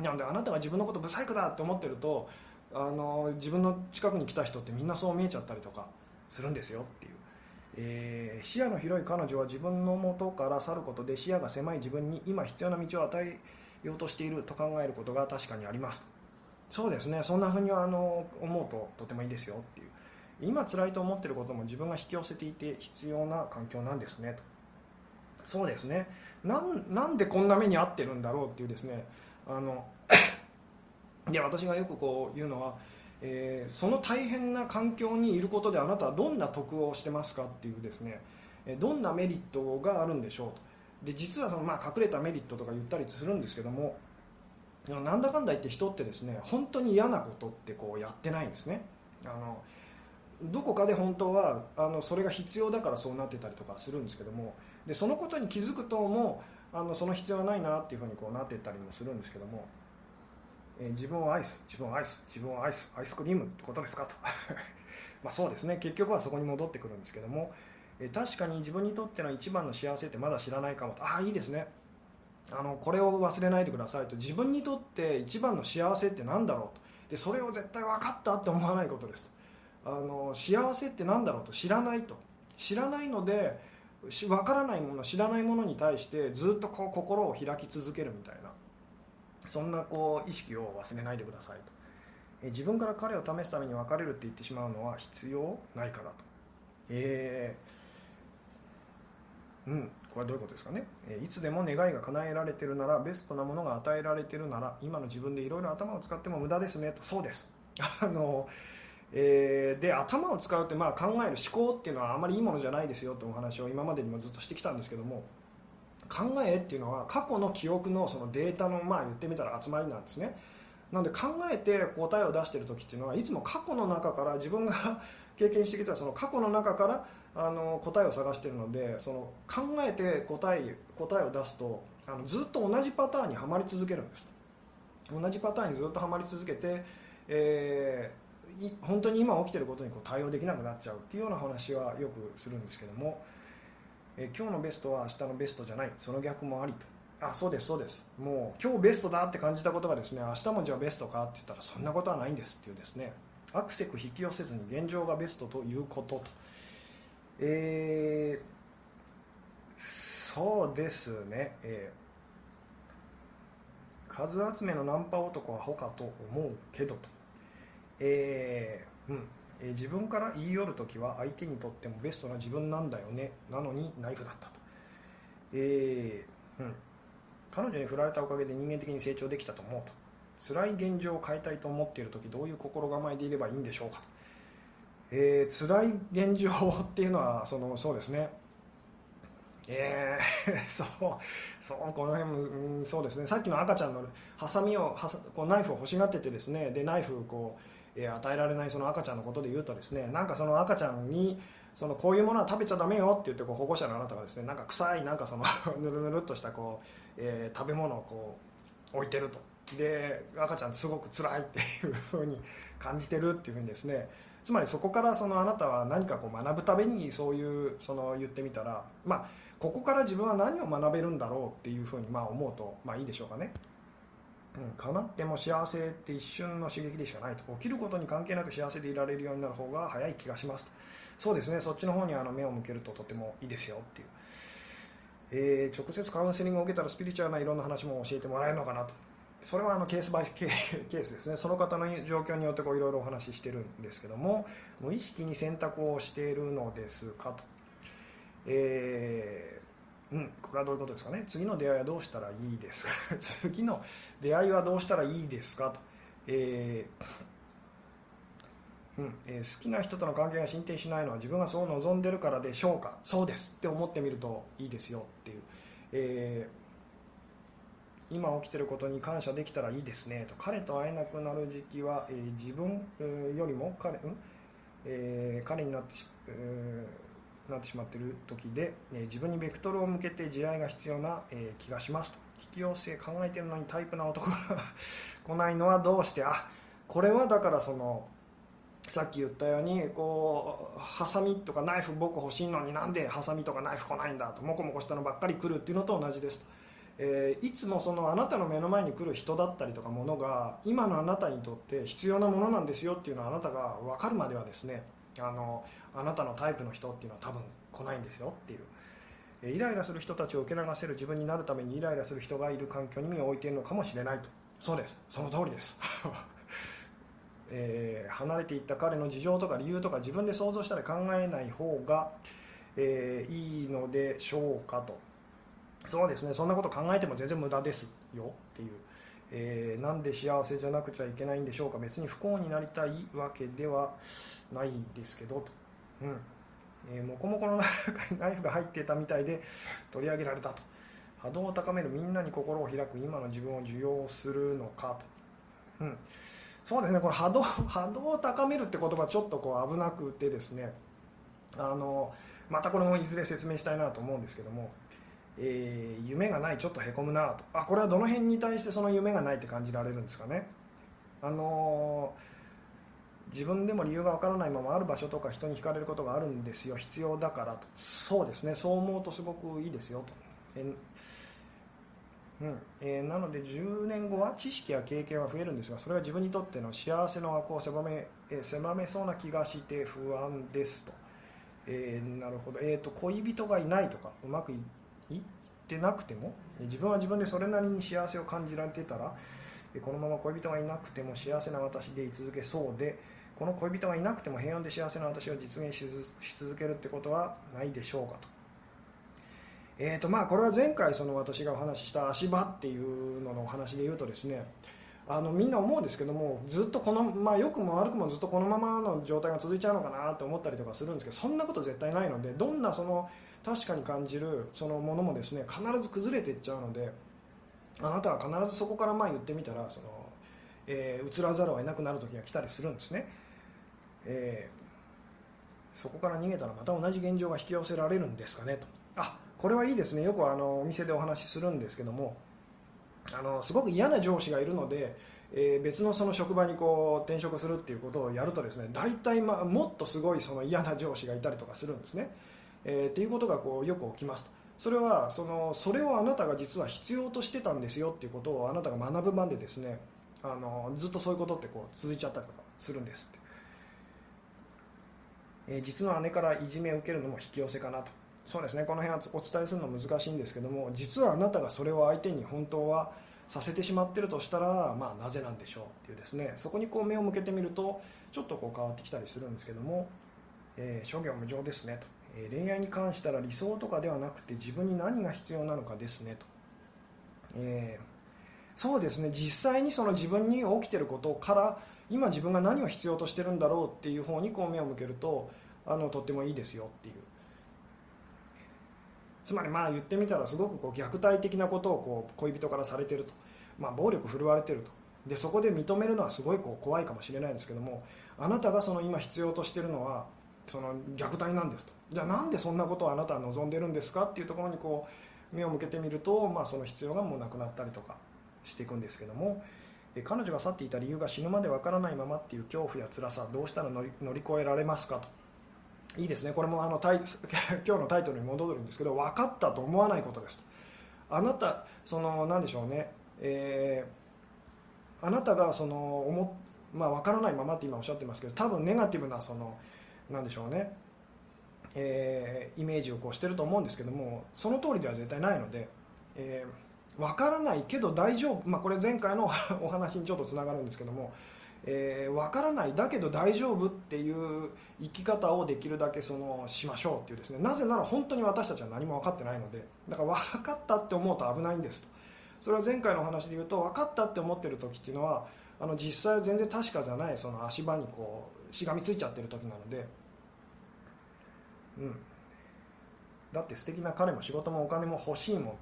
なのであなたが自分のことブサイクだって思ってるとあの自分の近くに来た人ってみんなそう見えちゃったりとかするんですよっていう、えー、視野の広い彼女は自分の元から去ることで視野が狭い自分に今必要な道を与えようとしていると考えることが確かにあります。そうですね。そんなふうにあの思うととてもいいですよっていう。今辛いと思ってることも自分が引き寄せていて必要な環境なんですねと。そうですね。なんなんでこんな目に遭ってるんだろうっていうですね。あの <coughs> で私がよくこう言うのは、えー、その大変な環境にいることであなたはどんな得をしてますかっていうですねどんなメリットがあるんでしょうと。で実はその、まあ、隠れたメリットとか言ったりするんですけどもなんだかんだ言って人ってですね本当に嫌なことってこうやってないんですね。あのどこかで本当はあのそれが必要だからそうなってたりとかするんですけどもでそのことに気づくともうあのその必要はないなっていうふうにこうなってったりもするんですけども、えー、自分を愛す自分を愛す自分を愛すアイスクリームってことですかと。<laughs> まあそうですね。結局はそこに戻ってくるんですけども、え、確かに自分にとっての一番の幸せってまだ知らないかもと。ああいいですね。あのこれを忘れないでくださいと。自分にとって一番の幸せって何だろうと。でそれを絶対分かったって思わないことですと。あの幸せって何だろうと。知らないと。知らないので分からないもの知らないものに対してずっとこう心を開き続けるみたいな。そんなこう意識を忘れないでくださいと。え自分から彼を試すために別れるって言ってしまうのは必要ないからと。えー、うんこれはどういうことですかね、えいつでも願いが叶えられてるならベストなものが与えられてるなら今の自分でいろいろ頭を使っても無駄ですね。とそうです。<laughs> あのえー、で頭を使うってまあ考える思考っていうのはあまりいいものじゃないですよとお話を今までにもずっとしてきたんですけども。考えっていうのは過去の記憶のそのデータのまあ言ってみたら集まりなんですね。なので考えて答えを出してる時っていうのはいつも過去の中から自分が経験してきたその過去の中からあの答えを探してるのでその考えて答え答えを出すとあのずっと同じパターンにはまり続けるんです。同じパターンにずっとはまり続けて、えー、本当に今起きてることにこう対応できなくなっちゃうっていうような話はよくするんですけども、えー、今日のベストは明日のベストじゃない。その逆もありと。あそうですそうです。もう今日ベストだって感じたことがですね明日もじゃあベストかって言ったらそんなことはないんですっていうですね。アクセク引き寄せずに現状がベストということと。えー、そうですね、えー、数集めのナンパ男はほかと思うけどと、えーうんえ、自分から言い寄るときは相手にとってもベストな自分なんだよね。なのにナイフだったと、えーうん、彼女に振られたおかげで人間的に成長できたと思うと。辛い現状を変えたいと思っている時どういう心構えでいればいいんでしょうかと、えー、辛い現状っていうのはそのそうですね。えー、<laughs> そうそうこの辺も、うん、そうですね。さっきの赤ちゃんのハサミをはさこうナイフを欲しがっててですね。でナイフをこう、えー、与えられないその赤ちゃんのことで言うとですねなんかその赤ちゃんにそのこういうものは食べちゃだめよって言ってこう保護者のあなたがですねなんか臭いなんかその <laughs> ぬるぬるっとしたこう、えー、食べ物をこう置いてるとで赤ちゃんすごく辛いっていうふうに感じてるっていうふうにですねつまりそこからそのあなたは何かこう学ぶためにそういうその言ってみたらまあここから自分は何を学べるんだろうっていうふうにまあ思うとまあいいでしょうかね。うん、叶っても幸せって一瞬の刺激でしかないと。起きることに関係なく幸せでいられるようになる方が早い気がしますと。そうですね。そっちの方にあの目を向けるととてもいいですよっていう、えー、直接カウンセリングを受けたらスピリチュアルないろんな話も教えてもらえるのかなと。それはあのケースバイケースですね。その方の状況によっていろいろお話ししてるんですけども無意識に選択をしているのですかと、えー、うん、これはどういうことですかね？次の出会いはどうしたらいいですか？<laughs> 次の出会いはどうしたらいいですか？と、えー、うんえー、好きな人との関係が進展しないのは自分がそう望んでるからでしょうか？そうです。って思ってみるといいですよ。っていう、えー今起きてることに感謝できたらいいですね。と。彼と会えなくなる時期は、え、自分よりも彼,、うん？え、彼になってし、えー、なってしまってる時で、え、自分にベクトルを向けて慈愛が必要な、え、気がしますと引き寄せ考えてるのにタイプな男が <laughs> 来ないのはどうしてあこれはだからそのさっき言ったようにこうハサミとかナイフ僕欲しいのになんでハサミとかナイフ来ないんだとモコモコしたのばっかり来るっていうのと同じですと。えー、いつもそのあなたの目の前に来る人だったりとかものが今のあなたにとって必要なものなんですよっていうのはあなたが分かるまではですねあのあなたのタイプの人っていうのは多分来ないんですよっていう。イライラする人たちを受け流せる自分になるためにイライラする人がいる環境に身を置いているのかもしれないと。そうです。その通りです。<laughs> えー、離れていった彼の事情とか理由とか自分で想像したら考えない方が、えー、いいのでしょうかと。そうですね。そんなこと考えても全然無駄ですよっていう、えー、なんで幸せじゃなくちゃいけないんでしょうか？別に不幸になりたいわけではないんですけどと、うん。えー、もこもこの中にナイフが入っていたみたいで取り上げられたと。波動を高めるみんなに心を開く今の自分を受容するのかと、うん、そうですね。この波動 <laughs> 波動を高めるって言葉ちょっとこう危なくてですね。あのまたこれもいずれ説明したいなと思うんですけども。えー、夢がないちょっとへこむなと。あこれはどの辺に対してその夢がないって感じられるんですかね。あのー、自分でも理由がわからないままある場所とか人に惹かれることがあるんですよ。必要だからと。そうですね。そう思うとすごくいいですよと、えうん。えー、なので10年後は知識や経験は増えるんですがそれは自分にとっての幸せの枠を狭め,、えー、狭めそうな気がして不安ですと、えー、なるほど、えーと、恋人がいないとかうまくいってってなくても自分は自分でそれなりに幸せを感じられてたらこのまま恋人がいなくても幸せな私で居続けそうでこの恋人がいなくても平穏で幸せな私を実現し続けるってことはないでしょうかと。えーとまあ、これは前回その私がお話しした足場っていうののお話で言うとですねあのみんな思うんですけどもずっとこの、まあ、良くも悪くもずっとこのままの状態が続いちゃうのかなと思ったりとかするんですけどそんなこと絶対ないのでどんなその確かに感じるそのものもですね必ず崩れていっちゃうのであなたは必ずそこから前言ってみたらその、えー、移らざるを得なくなる時が来たりするんですね、えー、そこから逃げたらまた同じ現状が引き寄せられるんですかねと。あこれはいいですね。よくあのお店でお話しするんですけどもあのすごく嫌な上司がいるのでえー、別のその職場にこう転職するっていうことをやるとですね大体、まあ、もっとすごいその嫌な上司がいたりとかするんですね。えー、っていうことがこうよく起きますと。それはそのそれをあなたが実は必要としてたんですよっていうことをあなたが学ぶ番でですねあのずっとそういうことってこう続いちゃったりとかするんですって、えー、実の姉からいじめを受けるのも引き寄せかなと。そうですね。この辺はお伝えするの難しいんですけども実はあなたがそれを相手に本当はさせてしまってるとしたら、まあ、なぜなんでしょうっていうですね。そこにこう目を向けてみるとちょっとこう変わってきたりするんですけども、えー、諸行無常ですねと。え恋愛に関したら理想とかではなくて自分に何が必要なのかですねと、えー、そうですね。実際にその自分に起きてることから今自分が何を必要としてるんだろうっていう方にこう目を向けるとあのとってもいいですよっていう。つまりまあ言ってみたらすごくこう虐待的なことをこう恋人からされてると、まあ、暴力振るわれてると。でそこで認めるのはすごいこう怖いかもしれないんですけどもあなたがその今必要としてるのはその虐待なんですと。じゃあなんでそんなことをあなたは望んでるんですかっていうところにこう目を向けてみると、まあ、その必要がもうなくなったりとかしていくんですけども彼女が去っていた理由が死ぬまでわからないままっていう恐怖や辛さどうしたら乗り越えられますかと。いいですね。これもあのタイ <laughs> 今日のタイトルに戻るんですけど分かったと思わないことですと。あなたその何でしょうね、えー、あなたがその思まあ分からないままって今おっしゃってますけど多分ネガティブなその何でしょうね。えー、イメージをこうしてると思うんですけどもその通りでは絶対ないので、えー、分からないけど大丈夫、まあ、これ前回のお <laughs> 話にちょっとつながるんですけども、えー、分からないだけど大丈夫っていう生き方をできるだけそのしましょうっていうですね。なぜなら本当に私たちは何も分かってないのでだから分かったって思うと危ないんですと。それは前回のお話で言うと分かったって思ってる時っていうのはあの実際は全然確かじゃないその足場にこうしがみついちゃってる時なのでうん。だって素敵な彼も仕事もお金も欲しいもん。と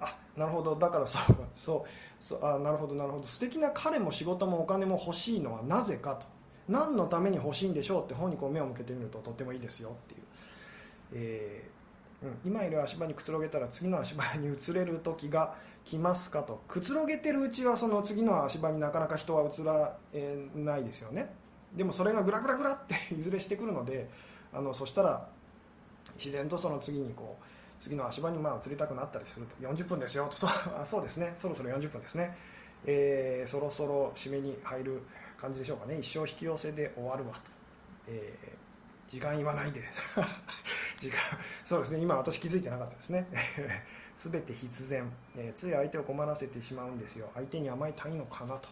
あなるほど。だからそうそうそうあなるほどなるほど。素敵な彼も仕事もお金も欲しいのはなぜかと。何のために欲しいんでしょうって本にこう目を向けてみるととってもいいですよっていう、えー、うん、今いる足場にくつろげたら次の足場に移れる時が来ますかと。くつろげてるうちはその次の足場になかなか人は移らないですよね。でもそれがグラグラグラって <laughs> いずれしてくるのであのそしたら自然とその次にこう次の足場にまあ移りたくなったりすると。40分ですよと。<laughs> そそうですね。そろそろ40分ですね、えー、そろそろ締めに入る感じでしょうかね。一生引き寄せで終わるわと、えー、時間言わないで。<laughs> 時間そうですね。今私気づいてなかったですね。<laughs> 全て必然、えー、つい相手を困らせてしまうんですよ。相手に甘いたいのかなと、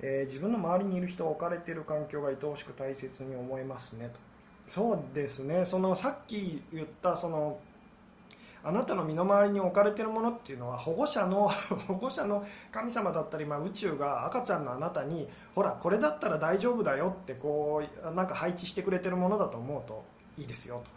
えー、自分の周りにいる人置かれている環境が愛おしく大切に思えますねと。そうですね。そのさっき言ったそのあなたの身の回りに置かれているものっていうのは保護者の <laughs> 保護者の神様だったり、まあ、宇宙が赤ちゃんのあなたにほらこれだったら大丈夫だよってこうなんか配置してくれてるものだと思うといいですよと、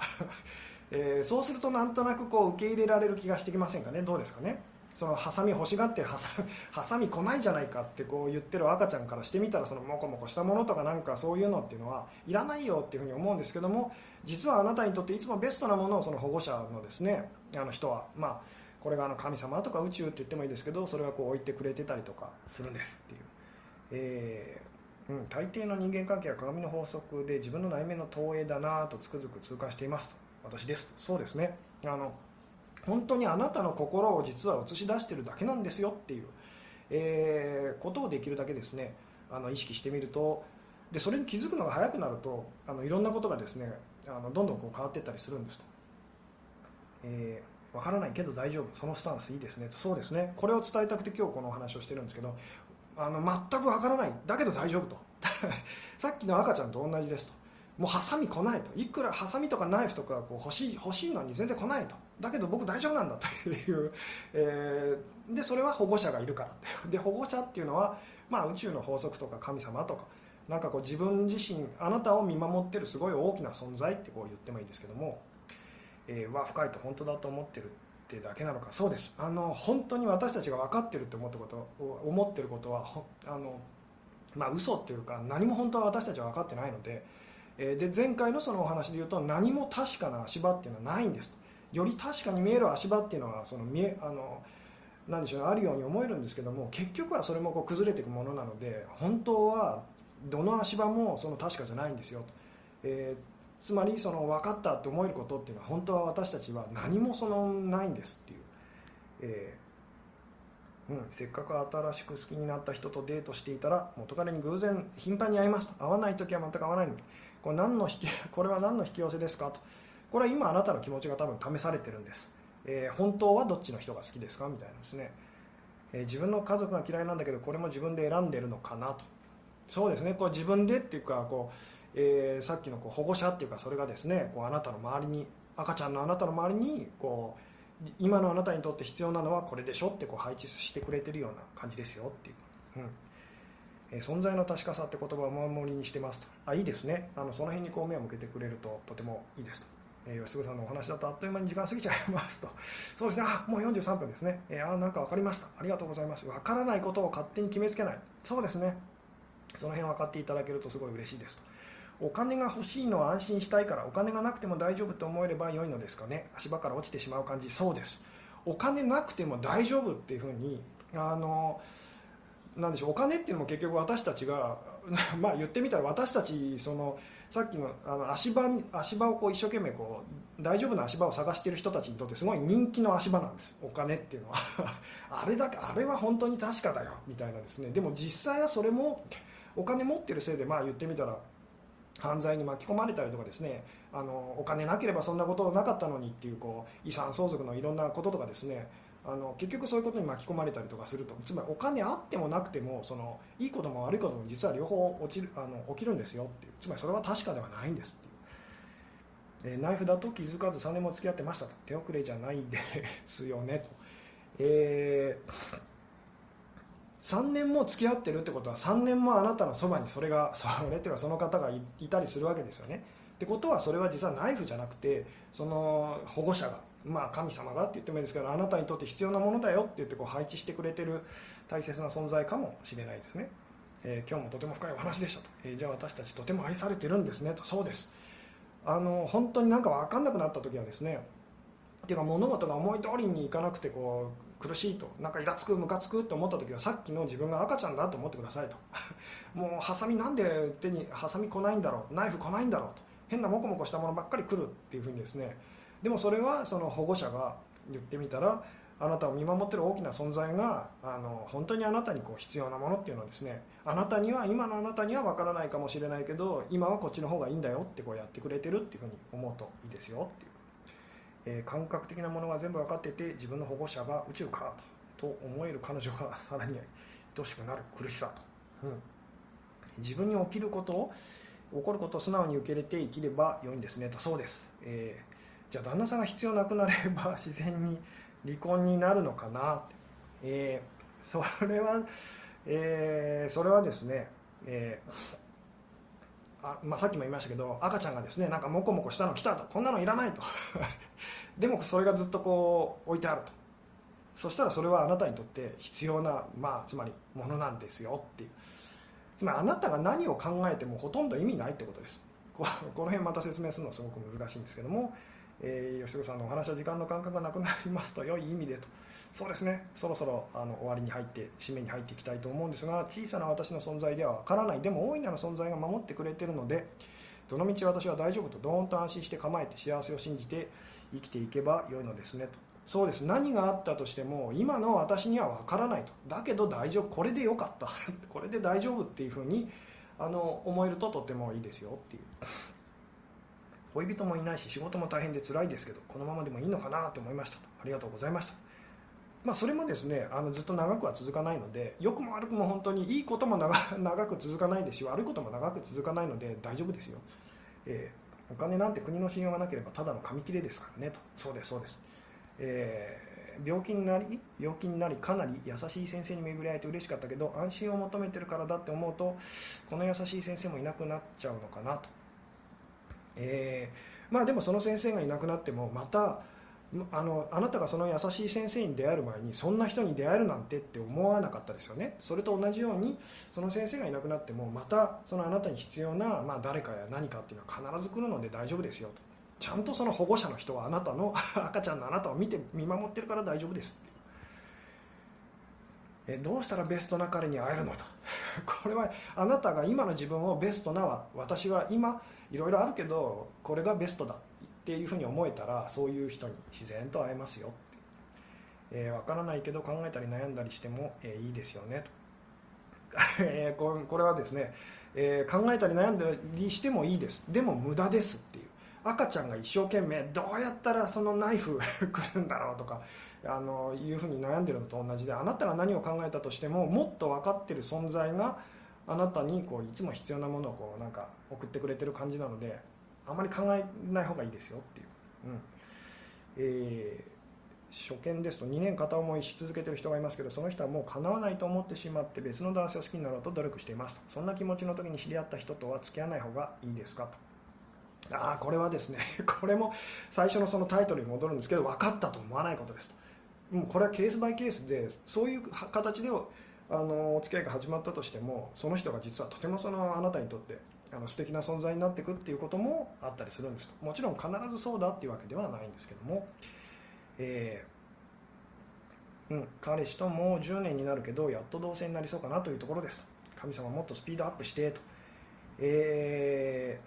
<laughs> え、そうするとなんとなくこう受け入れられる気がしてきませんかね？どうですかね？そのハサミ欲しがってハサ <laughs> ハサミ来ないじゃないかってこう言ってる赤ちゃんからしてみたらそのモコモコしたものとかなんかそういうのっていうのはいらないよっていうふうに思うんですけども実はあなたにとっていつもベストなものをその保護者のですねあの人はまあこれがあの神様とか宇宙って言ってもいいですけどそれはこう置いてくれてたりとかするんですっていう、えー、うん、大抵の人間関係は鏡の法則で自分の内面の投影だなとつくづく痛感していますと。私ですそうですね。あの本当にあなたの心を実は映し出してるだけなんですよっていう、えー、ことをできるだけですねあの意識してみるとでそれに気づくのが早くなるとあのいろんなことがですねあのどんどんこう変わっていったりするんですと、えー、分からないけど大丈夫そのスタンスいいですねそうですね。これを伝えたくて今日このお話をしてるんですけどあの全く分からないだけど大丈夫と。<laughs> さっきの赤ちゃんと同じですと。もうハサミ来ないと。いくらハサミとかナイフとかこう欲しい欲しいのに全然来ないと。だけど僕大丈夫なんだという、<laughs> えー、でそれは保護者がいるから。で保護者っていうのは、まあ、宇宙の法則とか神様とかなんかこう自分自身あなたを見守ってるすごい大きな存在ってこう言ってもいいですけども、えー、は深いと本当だと思ってるってだけなのか。そうです。あの本当に私たちが分かってるって思ってこと思ってることはあのまあ嘘っていうか何も本当は私たちは分かってないので。で前回のそのお話で言うと何も確かな足場っていうのはないんです。より確かに見える足場っていうのはその見えあのなでしょうあるように思えるんですけども結局はそれもこう崩れていくものなので本当はどの足場もその確かじゃないんですよ。と、えー、つまりその分かったって思えることっていうのは本当は私たちは何もそのないんですっていう、えー、うん、せっかく新しく好きになった人とデートしていたら元彼に偶然頻繁に会いますと会わない時は全く会わないのに。これ何の引き <laughs> これは何の引き寄せですか？と。これは今あなたの気持ちが多分試されてるんです、えー、本当はどっちの人が好きですか？みたいなですね、えー、自分の家族が嫌いなんだけどこれも自分で選んでるのかな？と。そうですね。これ自分でっていうかこう、えー、さっきのこう保護者っていうかそれがですねこうあなたの周りに赤ちゃんのあなたの周りにこう今のあなたにとって必要なのはこれでしょ？ってこう配置してくれてるような感じですよっていう、うん。存在の確かさって言葉をお守りにしてますと。あいいですね。あのその辺にこう目を向けてくれるととてもいいです。と、えー、吉嗣さんのお話だとあっという間に時間過ぎちゃいますと。<laughs> そうですね。あもう43分ですね、えー、あなんか分かりました。ありがとうございます。分からないことを勝手に決めつけない。そうですね。その辺分かっていただけるとすごい嬉しいですと。お金が欲しいのは安心したいからお金がなくても大丈夫と思えれば良いのですかね。足場から落ちてしまう感じ。そうです。お金なくても大丈夫っていうふうにあのなんでしょうお金っていうのも結局私たちが <laughs> まあ言ってみたら私たちそのさっきのあの足場足場をこう一生懸命こう大丈夫な足場を探している人たちにとってすごい人気の足場なんです。お金っていうのは。<laughs> あれだけあれは本当に確かだよみたいなですね。でも実際はそれもお金持ってるせいでまあ言ってみたら犯罪に巻き込まれたりとかですね。あのお金なければそんなことなかったのにっていうこう遺産相続のいろんなこととかですね。あの結局そういうことに巻き込まれたりとかすると。つまりお金あってもなくてもそのいいことも悪いことも実は両方落ちるあの起きるんですよっていう。つまりそれは確かではないんですっていう、えー、ナイフだと気づかず3年も付き合ってましたと。手遅れじゃないですよね。と、えー、3年も付き合ってるってことは3年もあなたのそばにそれがそれっていうかその方がいたりするわけですよね。ってことはそれは実はナイフじゃなくてその保護者がまあ、神様がって言ってもいいですけどあなたにとって必要なものだよって言ってこう配置してくれてる大切な存在かもしれないですね、えー、今日もとても深いお話でしたと、えー、じゃあ私たちとても愛されてるんですね。とそうです。あの本当になんか分かんなくなった時はですねていうか物事が思い通りにいかなくてこう苦しいとなんかイラつくムカつくって思った時はさっきの自分が赤ちゃんだと思ってくださいと。<laughs> もうハサミなんで手にハサミ来ないんだろうナイフ来ないんだろうと。変なモコモコしたものばっかり来るっていうふうにですねでもそれはその保護者が言ってみたらあなたを見守ってる大きな存在があの本当にあなたにこう必要なものっていうのはですねあなたには今のあなたには分からないかもしれないけど今はこっちの方がいいんだよってこうやってくれてるっていうふうに思うといいですよ。っていう、えー、感覚的なものが全部分かってて自分の保護者が宇宙かと思える彼女がさらに愛しくなる苦しさと、うん、自分に起きることを起こることを素直に受け入れて生きれば良いんですね。とそうです、えーじゃあ旦那さんが必要なくなれば自然に離婚になるのかな？って、えー、それは、えー、それはですね、えーあまあ、さっきも言いましたけど赤ちゃんがですねなんかモコモコしたの来たと。こんなのいらないと。<laughs> でもそれがずっとこう置いてあると。そしたらそれはあなたにとって必要な、まあ、つまりものなんですよっていう。つまりあなたが何を考えてもほとんど意味ないってことです。この辺また説明するのはすごく難しいんですけども。えー、吉純さんのお話は時間の感覚がなくなりますと良い意味でと。そうですね。そろそろあの終わりに入って締めに入っていきたいと思うんですが小さな私の存在ではわからない。でも大いなる存在が守ってくれているのでどのみち私は大丈夫とどーんと安心して構えて幸せを信じて生きていけば良いのですねと。そうです。何があったとしても今の私には分からないと。だけど大丈夫。これでよかった。<laughs> これで大丈夫っていうふうにあの思えるととてもいいですよっていう。恋人もいないし仕事も大変で辛いですけどこのままでもいいのかなと思いました。とありがとうございました。まあ、それもですねあのずっと長くは続かないので良くも悪くも本当にいいことも <laughs> 長く続かないですし悪いことも長く続かないので大丈夫ですよ、えー、お金なんて国の信用がなければただの紙切れですからねと。そうですそうです、えー、病気になり病気になりかなり優しい先生に巡り会えて嬉しかったけど安心を求めてるからだって思うとこの優しい先生もいなくなっちゃうのかなと。えー、まあでもその先生がいなくなってもまたあのあなたがその優しい先生に出会える前にそんな人に出会えるなんてって思わなかったですよね。それと同じようにその先生がいなくなってもまたそのあなたに必要な、まあ、誰かや何かっていうのは必ず来るので大丈夫ですよと。ちゃんとその保護者の人はあなたの赤ちゃんのあなたを見て見守ってるから大丈夫です。えどうしたらベストな彼に会えるのと。<laughs> これはあなたが今の自分をベストな私は今いろいろあるけどこれがベストだっていうふうに思えたらそういう人に自然と会えますよって、えー、分からないけど考えたり悩んだりしても、えー、いいですよね。と、<laughs> えー、これはですね、えー、考えたり悩んだりしてもいいです。でも無駄ですっていう。赤ちゃんが一生懸命どうやったらそのナイフ <laughs> 来るんだろうとかあのいうふうに悩んでるのと同じであなたが何を考えたとしてももっと分かってる存在があなたにこういつも必要なものをこうなんか送ってくれてる感じなのであまり考えない方がいいですよっていう、うん。えー、初見ですと2年片思いし続けてる人がいますけどその人はもう叶わないと思ってしまって別の男性を好きになろうと努力していますと。そんな気持ちの時に知り合った人とは付き合わない方がいいですかと。ああこれはですね <laughs> これも最初のそのタイトルに戻るんですけど分かったと思わないことですと。もうこれはケースバイケースでそういう形であのお付き合いが始まったとしてもその人が実はとてもそのあなたにとってあの素敵な存在になっていくっていうこともあったりするんですもちろん必ずそうだっていうわけではないんですけども、えー、うん、彼氏ともう10年になるけどやっと同棲になりそうかなというところです神様もっとスピードアップしてと、え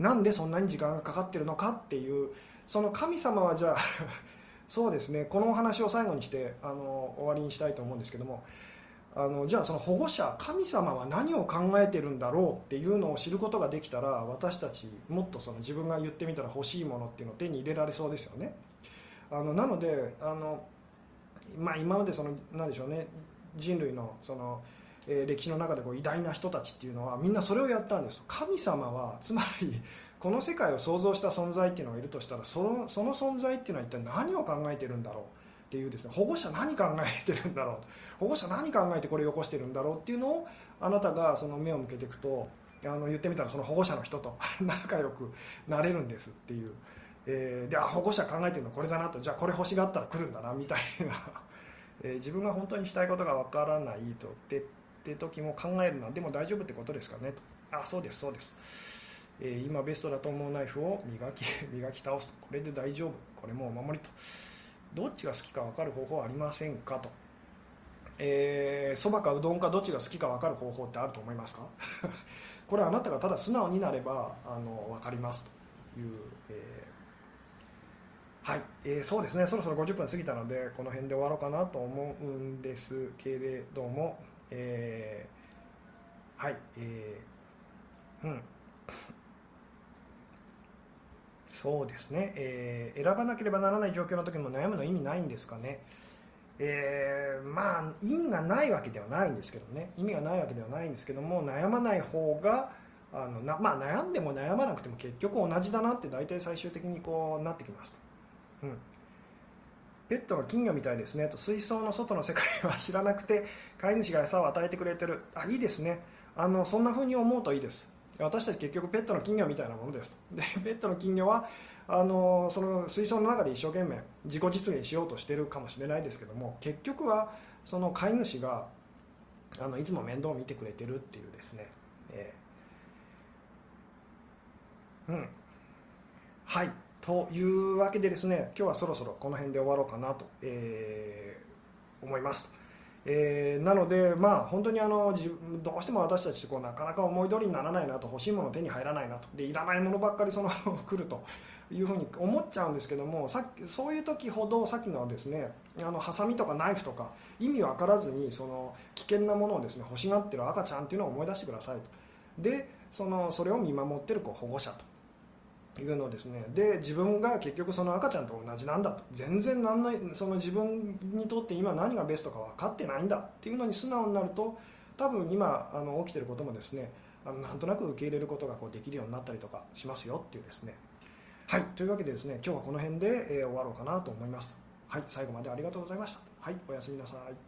ー、なんでそんなに時間がかかってるのかっていうその神様はじゃあ <laughs> そうですね。このお話を最後にしてあの終わりにしたいと思うんですけどもあのじゃあその保護者神様は何を考えてるんだろうっていうのを知ることができたら私たちもっとその自分が言ってみたら欲しいものっていうのを手に入れられそうですよね。あのなのであの、まあ、今までその何でしょうね人類のその、えー、歴史の中でこう偉大な人たちっていうのはみんなそれをやったんです神様はつまりこの世界を創造した存在っていうのがいるとしたらそのその存在っていうのは一体何を考えてるんだろう。っていうですね保護者何考えてるんだろう保護者何考えてこれを起こしてるんだろうっていうのをあなたがその目を向けていくとあの言ってみたらその保護者の人と <laughs> 仲良くなれるんですっていう、えー、であ保護者考えてるのこれだなと。じゃあこれ欲しがったら来るんだなみたいな、<laughs> えー、自分が本当にしたいことがわからないと。ってって時も考えるのはでも大丈夫ってことですかねと。あそうですそうです。えー、今ベストだと思うナイフを磨き磨き倒すこれで大丈夫。これもお守りと。どっちが好きか分かる方法はありませんかと。えそば、かうどんかどっちが好きか分かる方法ってあると思いますか？<laughs> これあなたがただ素直になればあの分かりますという、えー、はい、えー、そうですね。そろそろ50分過ぎたのでこの辺で終わろうかなと思うんですけれども、えー、はいえー、うん。そうですね、えー、選ばなければならない状況の時も悩むの意味ないんですかね、えー、まあ意味がないわけではないんですけどね。意味がないわけではないんですけども悩まない方があのな、まあ、悩んでも悩まなくても結局同じだなって大体最終的にこうなってきます。うん、ペットの金魚みたいですねと。水槽の外の世界は知らなくて飼い主が餌を与えてくれてる。あいいですね。あのそんな風に思うといいです。私たち結局ペットの金魚みたいなものですと。で <laughs> ペットの金魚はあのその水槽の中で一生懸命自己実現しようとしてるかもしれないですけども結局はその飼い主があのいつも面倒を見てくれてるっていうですね、えー、うん。はい。というわけでですね今日はそろそろこの辺で終わろうかなと、えー、思いますと。えー、なので、まあ、本当にあの自どうしても私たちこうなかなか思い通りにならないなと欲しいもの手に入らないなと。でいらないものばっかりその <laughs> 来るというふうに思っちゃうんですけどもさそういう時ほどさっきのですねあのハサミとかナイフとか意味分からずにその危険なものをですね欲しがってる赤ちゃんっていうのを思い出してくださいと。でそのそれを見守ってるこう保護者と。いうのですねで自分が結局その赤ちゃんと同じなんだと。全然なんないその自分にとって今何がベストか分かってないんだ。っていうのに素直になると多分今あの起きてることもですねあのなんとなく受け入れることがこうできるようになったりとかしますよっていうですね。はい。というわけでですね今日はこの辺で、えー、終わろうかなと思いますはい。最後までありがとうございました。はい。おやすみなさい。